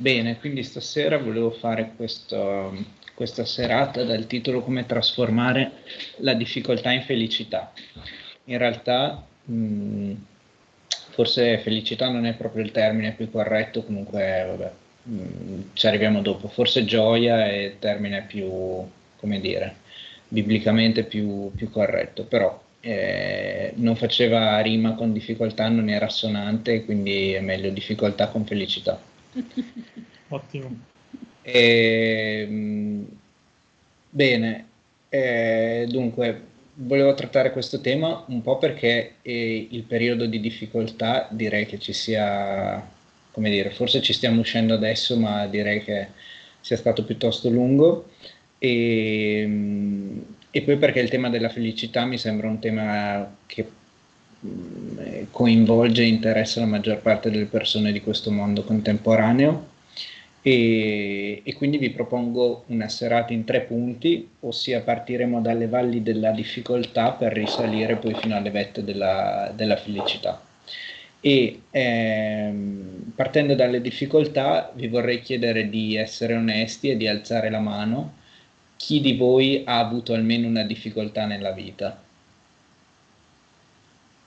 Bene, quindi stasera volevo fare questo, questa serata dal titolo Come trasformare la difficoltà in felicità. In realtà, mh, forse felicità non è proprio il termine più corretto, comunque vabbè, mh, ci arriviamo dopo. Forse gioia è il termine più, come dire, biblicamente più, più corretto, però eh, non faceva rima con difficoltà, non era assonante, quindi è meglio difficoltà con felicità. Ottimo. E, ehm, bene, eh, dunque volevo trattare questo tema un po' perché eh, il periodo di difficoltà direi che ci sia, come dire, forse ci stiamo uscendo adesso, ma direi che sia stato piuttosto lungo. E, ehm, e poi perché il tema della felicità mi sembra un tema che coinvolge e interessa la maggior parte delle persone di questo mondo contemporaneo e, e, quindi vi propongo una serata in tre punti, ossia partiremo dalle valli della difficoltà per risalire poi fino alle vette della, della felicità. E ehm, partendo dalle difficoltà vi vorrei chiedere di essere onesti e di alzare la mano chi di voi ha avuto almeno una difficoltà nella vita.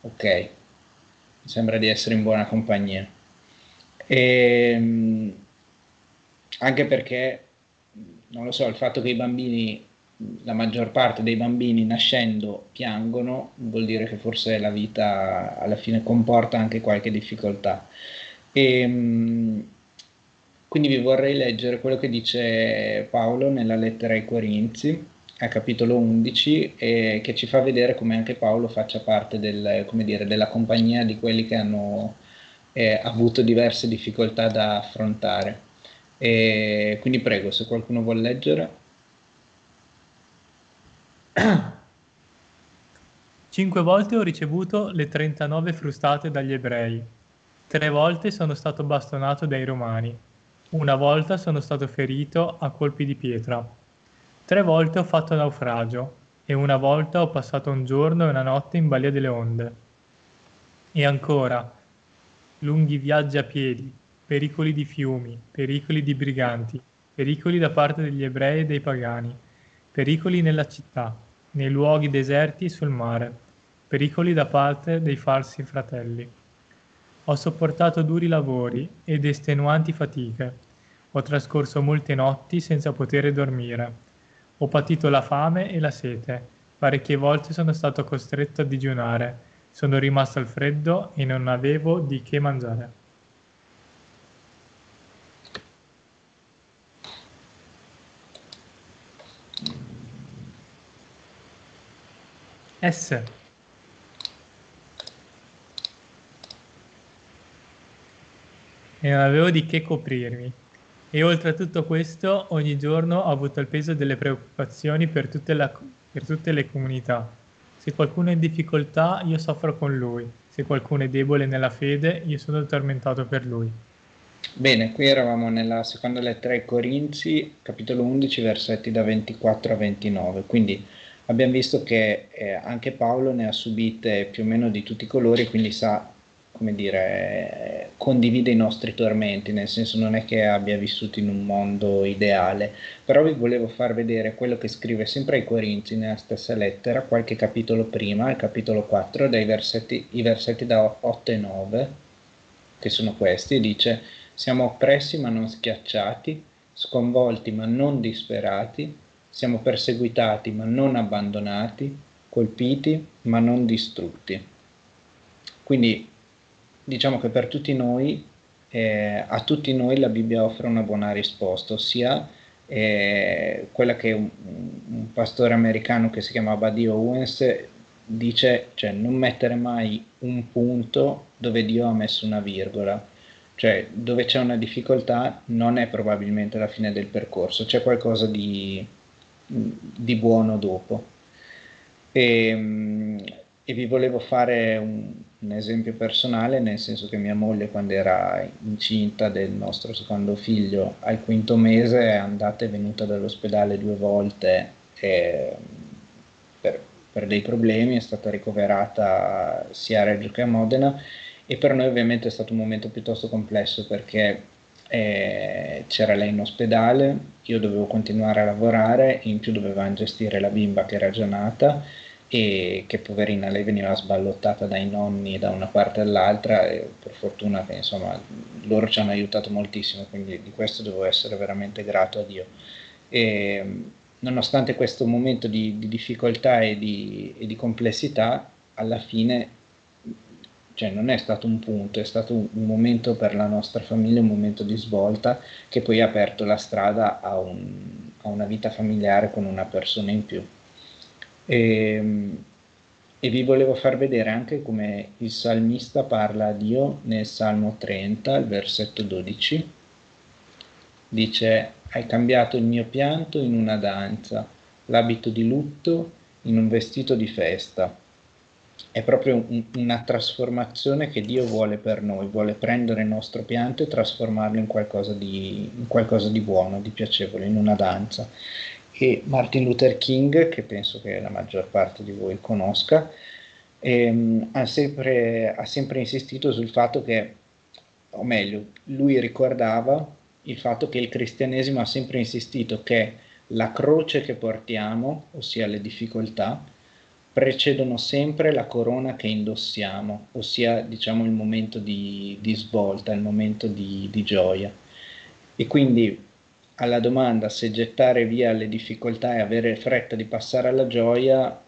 Ok, mi sembra di essere in buona compagnia. E, ehm, anche perché, non lo so, il fatto che i bambini, la maggior parte dei bambini nascendo piangono, vuol dire che forse la vita alla fine comporta anche qualche difficoltà. E, ehm, quindi vi vorrei leggere quello che dice Paolo nella lettera ai Corinzi, a capitolo 11, e che ci fa vedere come anche Paolo faccia parte del, dire, della compagnia di quelli che hanno eh, avuto diverse difficoltà da affrontare. E quindi prego, se qualcuno vuol leggere. Cinque volte ho ricevuto le 39 frustate dagli ebrei. Tre volte sono stato bastonato dai romani una volta sono stato ferito a colpi di pietra. Tre volte ho fatto naufragio e una volta ho passato un giorno e una notte in balia delle onde. E ancora, lunghi viaggi a piedi, pericoli di fiumi, pericoli di briganti, pericoli da parte degli ebrei e dei pagani, pericoli nella città, nei luoghi deserti e sul mare, pericoli da parte dei falsi fratelli. Ho sopportato duri lavori ed estenuanti fatiche. Ho trascorso molte notti senza poter dormire. Ho patito la fame e la sete. Parecchie volte sono stato costretto a digiunare. Sono rimasto al freddo e non avevo di che mangiare. S e non avevo di che coprirmi. E oltre a tutto questo, ogni giorno ho avuto il peso delle preoccupazioni per tutte, la, per tutte le comunità. Se qualcuno è in difficoltà, io soffro con lui. Se qualcuno è debole nella fede, io sono tormentato per lui. Bene, qui eravamo nella seconda lettera ai Corinzi, capitolo 11, versetti da 24 a 29. Quindi abbiamo visto che eh, anche Paolo ne ha subite più o meno di tutti i colori, quindi sa come dire, condivide i nostri tormenti, nel senso non è che abbia vissuto in un mondo ideale, però vi volevo far vedere quello che scrive sempre ai Corinzi nella stessa lettera, qualche capitolo prima, il capitolo 4, dai versetti, i versetti da 8 e 9, che sono questi, dice siamo oppressi ma non schiacciati, sconvolti ma non disperati, siamo perseguitati ma non abbandonati, colpiti ma non distrutti. Quindi diciamo che per tutti noi, eh, a tutti noi la Bibbia offre una buona risposta, ossia eh, quella che un, un, pastore americano che si chiama Buddy Owens dice, cioè non mettere mai un punto dove Dio ha messo una virgola, cioè dove c'è una difficoltà non è probabilmente la fine del percorso, c'è qualcosa di, di buono dopo. E, ehm, e vi volevo fare un, un, esempio personale, nel senso che mia moglie quando era incinta del nostro secondo figlio al quinto mese è andata e venuta dall'ospedale due volte e, per, per, dei problemi, è stata ricoverata sia a Reggio che a Modena. E per noi ovviamente è stato un momento piuttosto complesso perché eh, c'era lei in ospedale, io dovevo continuare a lavorare, in più dovevamo gestire la bimba che era già nata e che poverina lei veniva sballottata dai nonni da una parte all'altra e per fortuna che insomma loro ci hanno aiutato moltissimo, quindi di questo devo essere veramente grato a Dio. E, nonostante questo momento di, di difficoltà e di, e di, complessità, alla fine cioè, non è stato un punto, è stato un, un, momento per la nostra famiglia, un momento di svolta che poi ha aperto la strada a, un, a una vita familiare con una persona in più. E, e vi volevo far vedere anche come il salmista parla a Dio nel Salmo 30, il versetto 12. Dice, hai cambiato il mio pianto in una danza, l'abito di lutto in un vestito di festa. È proprio un, una trasformazione che Dio vuole per noi, vuole prendere il nostro pianto e trasformarlo in qualcosa di, in qualcosa di buono, di piacevole, in una danza. E Martin Luther King, che penso che la maggior parte di voi conosca, ehm, ha, sempre, ha sempre insistito sul fatto che, o meglio, lui ricordava il fatto che il cristianesimo ha sempre insistito che la croce che portiamo, ossia le difficoltà, precedono sempre la corona che indossiamo, ossia diciamo il momento di, di svolta, il momento di, di, gioia. E quindi alla domanda se gettare via le difficoltà e avere fretta di passare alla gioia,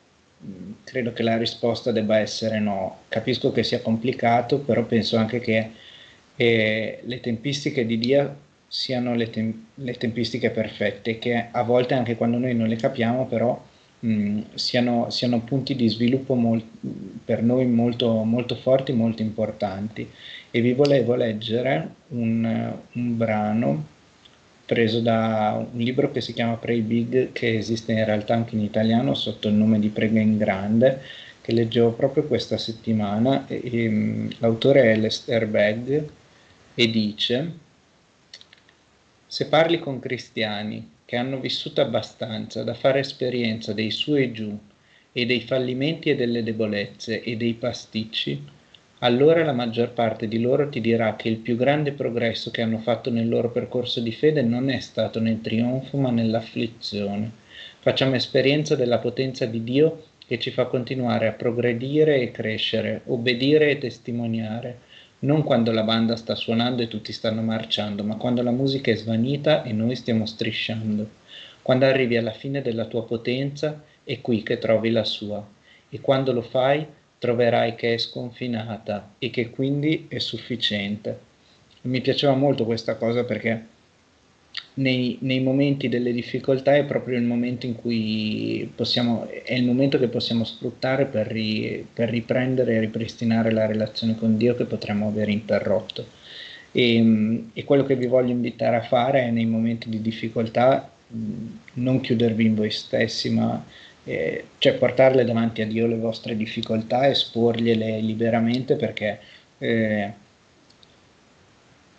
credo che la risposta debba essere no. Capisco che sia complicato, però penso anche che eh, le tempistiche di Dio siano le, tem- le, tempistiche perfette, che a volte anche quando noi non le capiamo, però mh, siano, siano, punti di sviluppo mol- per noi molto, molto forti, molto importanti. E vi volevo leggere un, un brano preso da un libro che si chiama Pray Big, che esiste in realtà anche in italiano sotto il nome di Prega in Grande, che leggevo proprio questa settimana. E, e, l'autore è Lester Begg e dice se parli con cristiani che hanno vissuto abbastanza da fare esperienza dei su e giù e dei fallimenti e delle debolezze e dei pasticci, allora la maggior parte di loro ti dirà che il più grande progresso che hanno fatto nel loro percorso di fede non è stato nel trionfo ma nell'afflizione. Facciamo esperienza della potenza di Dio che ci fa continuare a progredire e crescere, obbedire e testimoniare non quando la banda sta suonando e tutti stanno marciando, ma quando la musica è svanita e noi stiamo strisciando. Quando arrivi alla fine della tua potenza, è qui che trovi la sua. E quando lo fai, troverai che è sconfinata e che quindi è sufficiente. Mi piaceva molto questa cosa perché nei, nei, momenti delle difficoltà è proprio il momento in cui possiamo, è il momento che possiamo sfruttare per, ri, per riprendere e ripristinare la relazione con Dio che potremmo aver interrotto. E, e, quello che vi voglio invitare a fare è nei momenti di difficoltà non chiudervi in voi stessi, ma eh, cioè portarle davanti a Dio le vostre difficoltà, esporgliele liberamente perché eh,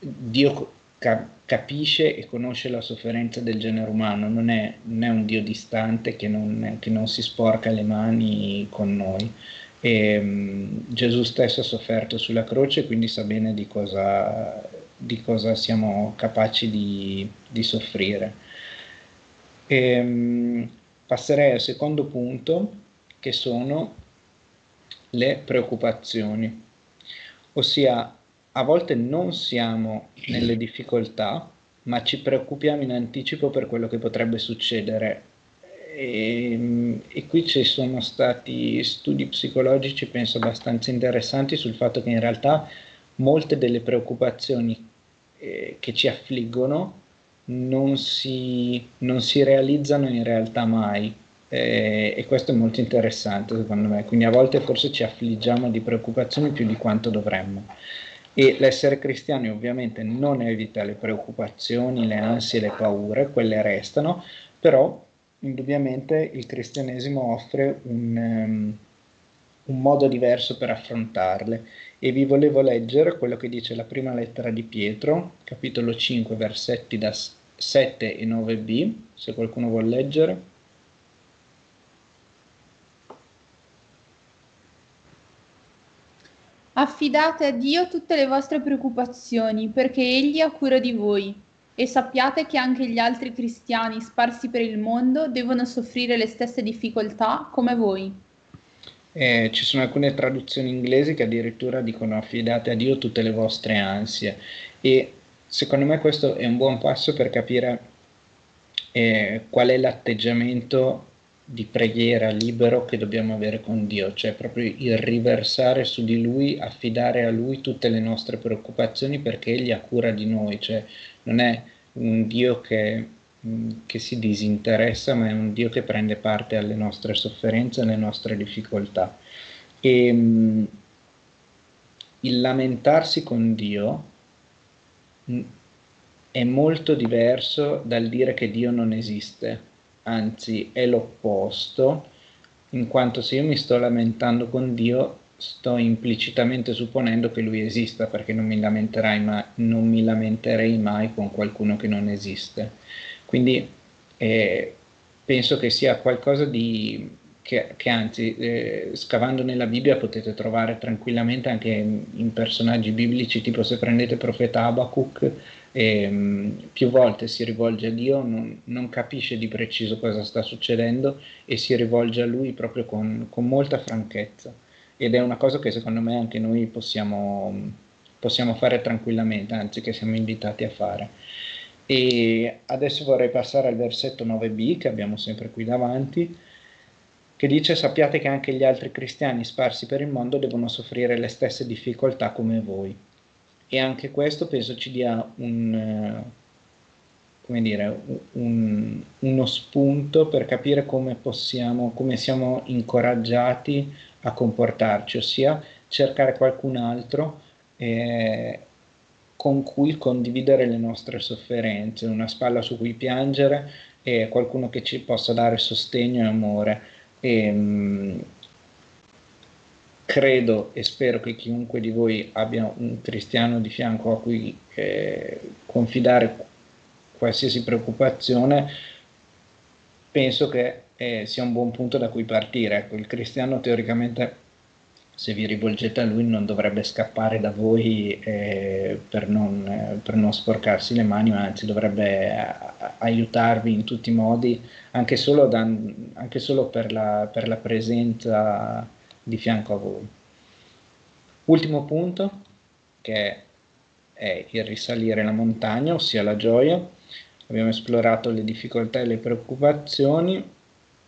Dio ca- capisce e conosce la sofferenza del genere umano, non è, non è un Dio distante che non, che non, si sporca le mani con noi. E, um, Gesù stesso ha sofferto sulla croce, quindi sa bene di cosa, di cosa siamo capaci di, di soffrire. E, um, passerei al secondo punto, che sono le preoccupazioni, ossia a volte non siamo nelle difficoltà, ma ci preoccupiamo in anticipo per quello che potrebbe succedere. E, e, qui ci sono stati studi psicologici, penso, abbastanza interessanti sul fatto che in realtà molte delle preoccupazioni eh, che ci affliggono non si, non si, realizzano in realtà mai. Eh, e questo è molto interessante secondo me. Quindi a volte forse ci affliggiamo di preoccupazioni più di quanto dovremmo. E l'essere cristiani ovviamente non evita le preoccupazioni, le ansie, le paure, quelle restano, però indubbiamente il cristianesimo offre un, um, un modo diverso per affrontarle e vi volevo leggere quello che dice la prima lettera di Pietro, capitolo 5, versetti da 7 e 9b, se qualcuno vuole leggere. Affidate a Dio tutte le vostre preoccupazioni, perché Egli ha cura di voi. E sappiate che anche gli altri cristiani sparsi per il mondo devono soffrire le stesse difficoltà come voi. Eh, ci sono alcune traduzioni inglesi che addirittura dicono affidate a Dio tutte le vostre ansie. E secondo me questo è un buon passo per capire eh, qual è l'atteggiamento di preghiera libero che dobbiamo avere con Dio, cioè proprio il riversare su di Lui, affidare a Lui tutte le nostre preoccupazioni perché Egli ha cura di noi, cioè non è un Dio che, che si disinteressa, ma è un Dio che prende parte alle nostre sofferenze, alle nostre difficoltà. E mm, il lamentarsi con Dio mm, è molto diverso dal dire che Dio non esiste, anzi è l'opposto, in quanto se io mi sto lamentando con Dio sto implicitamente supponendo che lui esista perché non mi, ma- non mi lamenterei mai con qualcuno che non esiste. Quindi eh, penso che sia qualcosa di, che, che anzi eh, scavando nella Bibbia potete trovare tranquillamente anche in, in personaggi biblici tipo se prendete profeta Abacuc eh, più volte si rivolge a Dio, non, non, capisce di preciso cosa sta succedendo e si rivolge a Lui proprio con, con molta franchezza ed è una cosa che secondo me anche noi possiamo, possiamo fare tranquillamente, anzi che siamo invitati a fare. E adesso vorrei passare al versetto 9b che abbiamo sempre qui davanti, che dice sappiate che anche gli altri cristiani sparsi per il mondo devono soffrire le stesse difficoltà come voi. E anche questo penso ci dia un, come dire, un, uno spunto per capire come possiamo, come siamo incoraggiati a comportarci, ossia cercare qualcun altro eh, con cui condividere le nostre sofferenze, una spalla su cui piangere e qualcuno che ci possa dare sostegno e amore. E, mh, mm, credo e spero che chiunque di voi abbia un cristiano di fianco a cui eh, confidare qualsiasi preoccupazione, penso che eh, sia un buon punto da cui partire. Ecco, il cristiano teoricamente, se vi rivolgete a lui, non dovrebbe scappare da voi eh, per, non, eh, per, non, sporcarsi le mani, ma anzi dovrebbe a, a, aiutarvi in tutti i modi, anche solo, da, anche solo per, la, per la presenza di fianco a voi. Ultimo punto, che è il risalire la montagna, ossia la gioia. Abbiamo esplorato le difficoltà e le preoccupazioni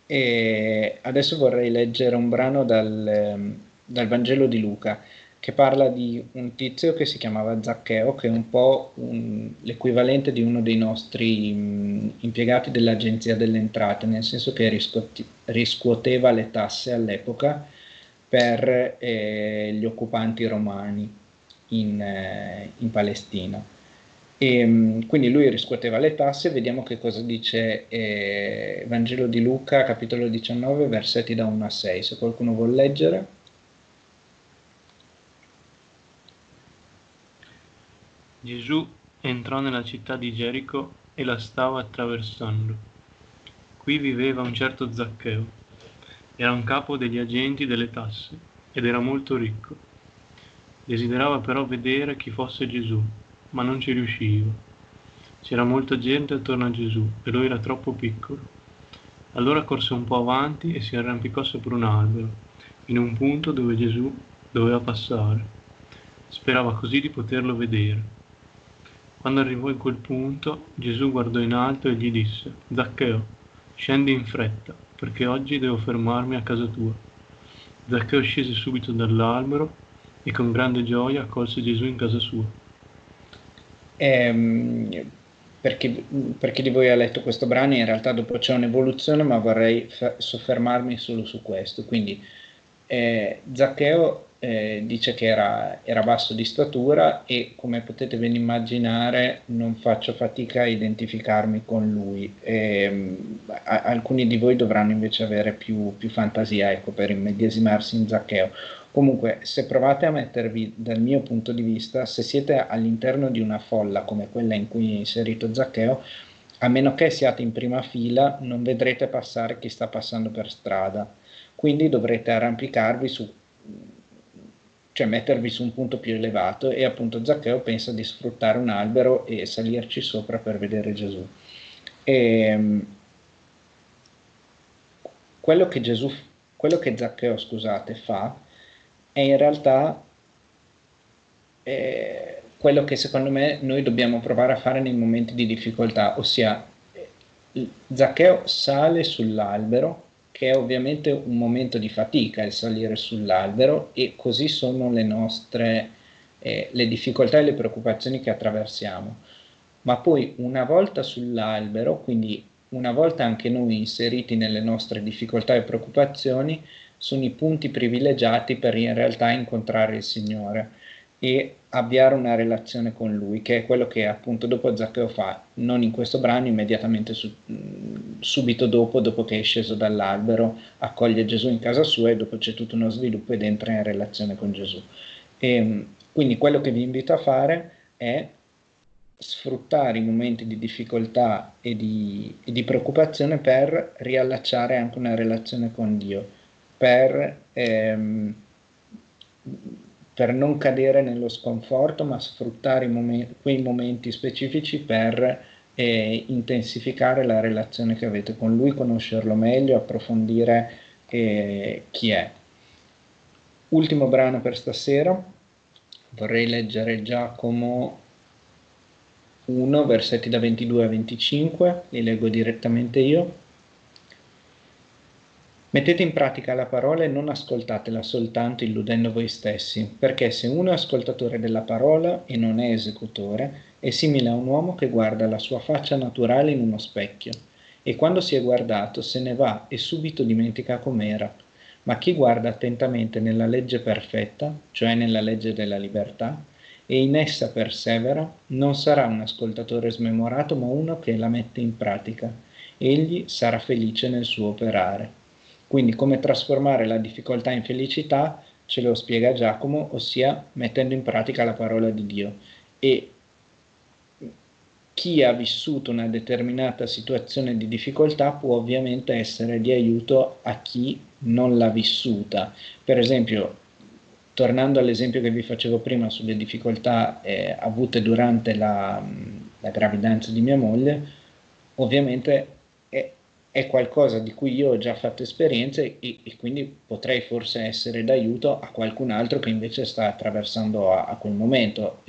e adesso vorrei leggere un brano dal, dal Vangelo di Luca che parla di un tizio che si chiamava Zaccheo, che è un po' un, l'equivalente di uno dei nostri mh, impiegati dell'Agenzia delle Entrate, nel senso che riscuoti, riscuoteva le tasse all'epoca per eh, gli occupanti romani in, eh, in Palestina. E, mm, quindi lui riscuoteva le tasse, vediamo che cosa dice eh, Vangelo di Luca, capitolo 19, versetti da 1 a 6, se qualcuno vuol leggere. Gesù entrò nella città di Gerico e la stava attraversando. Qui viveva un certo Zaccheo era un capo degli agenti delle tasse ed era molto ricco. Desiderava però vedere chi fosse Gesù, ma non ci riusciva. C'era molta gente attorno a Gesù e lui era troppo piccolo. Allora corse un po' avanti e si arrampicò sopra un albero, in un punto dove Gesù doveva passare. Sperava così di poterlo vedere. Quando arrivò in quel punto, Gesù guardò in alto e gli disse, Zaccheo, scendi in fretta perché oggi devo fermarmi a casa tua. Zaccheo scese subito dall'albero e con grande gioia accolse Gesù in casa sua. Ehm, perché, perché di voi ha letto questo brano, in realtà dopo c'è un'evoluzione, ma vorrei soffermarmi solo su questo. Quindi eh, Zaccheo eh, dice che era, era, basso di statura e come potete ben immaginare non faccio fatica a identificarmi con lui. E, a, alcuni di voi dovranno invece avere più, più fantasia ecco, per immedesimarsi in Zaccheo. Comunque, se provate a mettervi dal mio punto di vista, se siete all'interno di una folla come quella in cui è inserito Zaccheo, a meno che siate in prima fila, non vedrete passare chi sta passando per strada. Quindi dovrete arrampicarvi su cioè mettervi su un punto più elevato e appunto Zaccheo pensa di sfruttare un albero e salirci sopra per vedere Gesù. E, ehm, quello che Gesù, quello che Zaccheo, scusate, fa è in realtà eh, quello che secondo me noi dobbiamo provare a fare nei momenti di difficoltà, ossia Zaccheo sale sull'albero, che è ovviamente un momento di fatica il salire sull'albero e così sono le nostre eh, le difficoltà e le preoccupazioni che attraversiamo. Ma poi una volta sull'albero, quindi una volta anche noi inseriti nelle nostre difficoltà e preoccupazioni, sono i punti privilegiati per in realtà incontrare il Signore e avviare una relazione con lui, che è quello che appunto dopo Zaccheo fa, non in questo brano, immediatamente su, subito dopo, dopo che è sceso dall'albero, accoglie Gesù in casa sua e dopo c'è tutto uno sviluppo ed entra in relazione con Gesù. E, quindi quello che vi invito a fare è sfruttare i momenti di difficoltà e di, e di preoccupazione per riallacciare anche una relazione con Dio, per... Ehm, per non cadere nello sconforto, ma sfruttare momenti, quei momenti specifici per eh, intensificare la relazione che avete con lui, conoscerlo meglio, approfondire eh, chi è. Ultimo brano per stasera, vorrei leggere Giacomo 1, versetti da 22 a 25, li leggo direttamente io. Mettete in pratica la parola e non ascoltatela soltanto illudendo voi stessi, perché se uno è ascoltatore della parola e non è esecutore, è simile a un uomo che guarda la sua faccia naturale in uno specchio, e quando si è guardato se ne va e subito dimentica com'era. Ma chi guarda attentamente nella legge perfetta, cioè nella legge della libertà, e in essa persevera, non sarà un ascoltatore smemorato, ma uno che la mette in pratica. Egli sarà felice nel suo operare. Quindi come trasformare la difficoltà in felicità ce lo spiega Giacomo, ossia mettendo in pratica la parola di Dio. E chi ha vissuto una determinata situazione di difficoltà può ovviamente essere di aiuto a chi non l'ha vissuta. Per esempio, tornando all'esempio che vi facevo prima sulle difficoltà eh, avute durante la, la gravidanza di mia moglie, ovviamente è qualcosa di cui io ho già fatto esperienze e, e, quindi potrei forse essere d'aiuto a qualcun altro che invece sta attraversando a, a quel momento,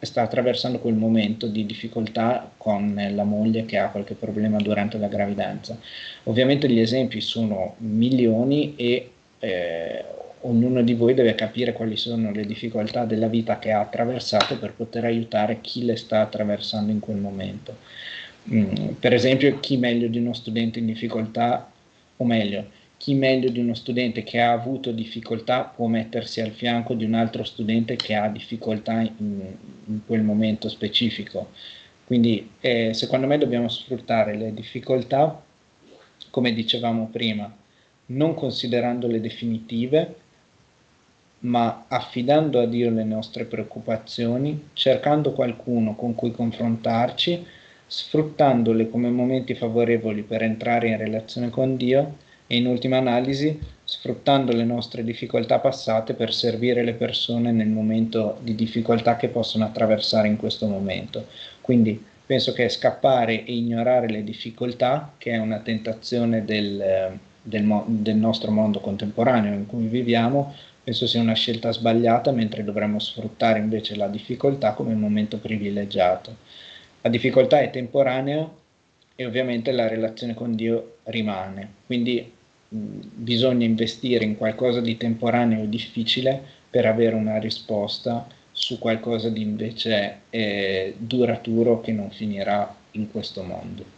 sta attraversando quel momento di difficoltà con la moglie che ha qualche problema durante la gravidanza. Ovviamente gli esempi sono milioni e eh, ognuno di voi deve capire quali sono le difficoltà della vita che ha attraversato per poter aiutare chi le sta attraversando in quel momento. Mm, per esempio, chi meglio di uno studente in difficoltà, o meglio, chi meglio di uno studente che ha avuto difficoltà può mettersi al fianco di un altro studente che ha difficoltà in, in quel momento specifico. Quindi eh, secondo me dobbiamo sfruttare le difficoltà, come dicevamo prima, non considerandole definitive, ma affidando a Dio le nostre preoccupazioni, cercando qualcuno con cui confrontarci, sfruttandole come momenti favorevoli per entrare in relazione con Dio e in ultima analisi sfruttando le nostre difficoltà passate per servire le persone nel momento di difficoltà che possono attraversare in questo momento. Quindi penso che scappare e ignorare le difficoltà, che è una tentazione del, del, del nostro mondo contemporaneo in cui viviamo, penso sia una scelta sbagliata, mentre dovremmo sfruttare invece la difficoltà come momento privilegiato. La difficoltà è temporanea e ovviamente la relazione con Dio rimane, quindi mh, bisogna investire in qualcosa di temporaneo e difficile per avere una risposta su qualcosa di invece eh, duraturo che non finirà in questo mondo.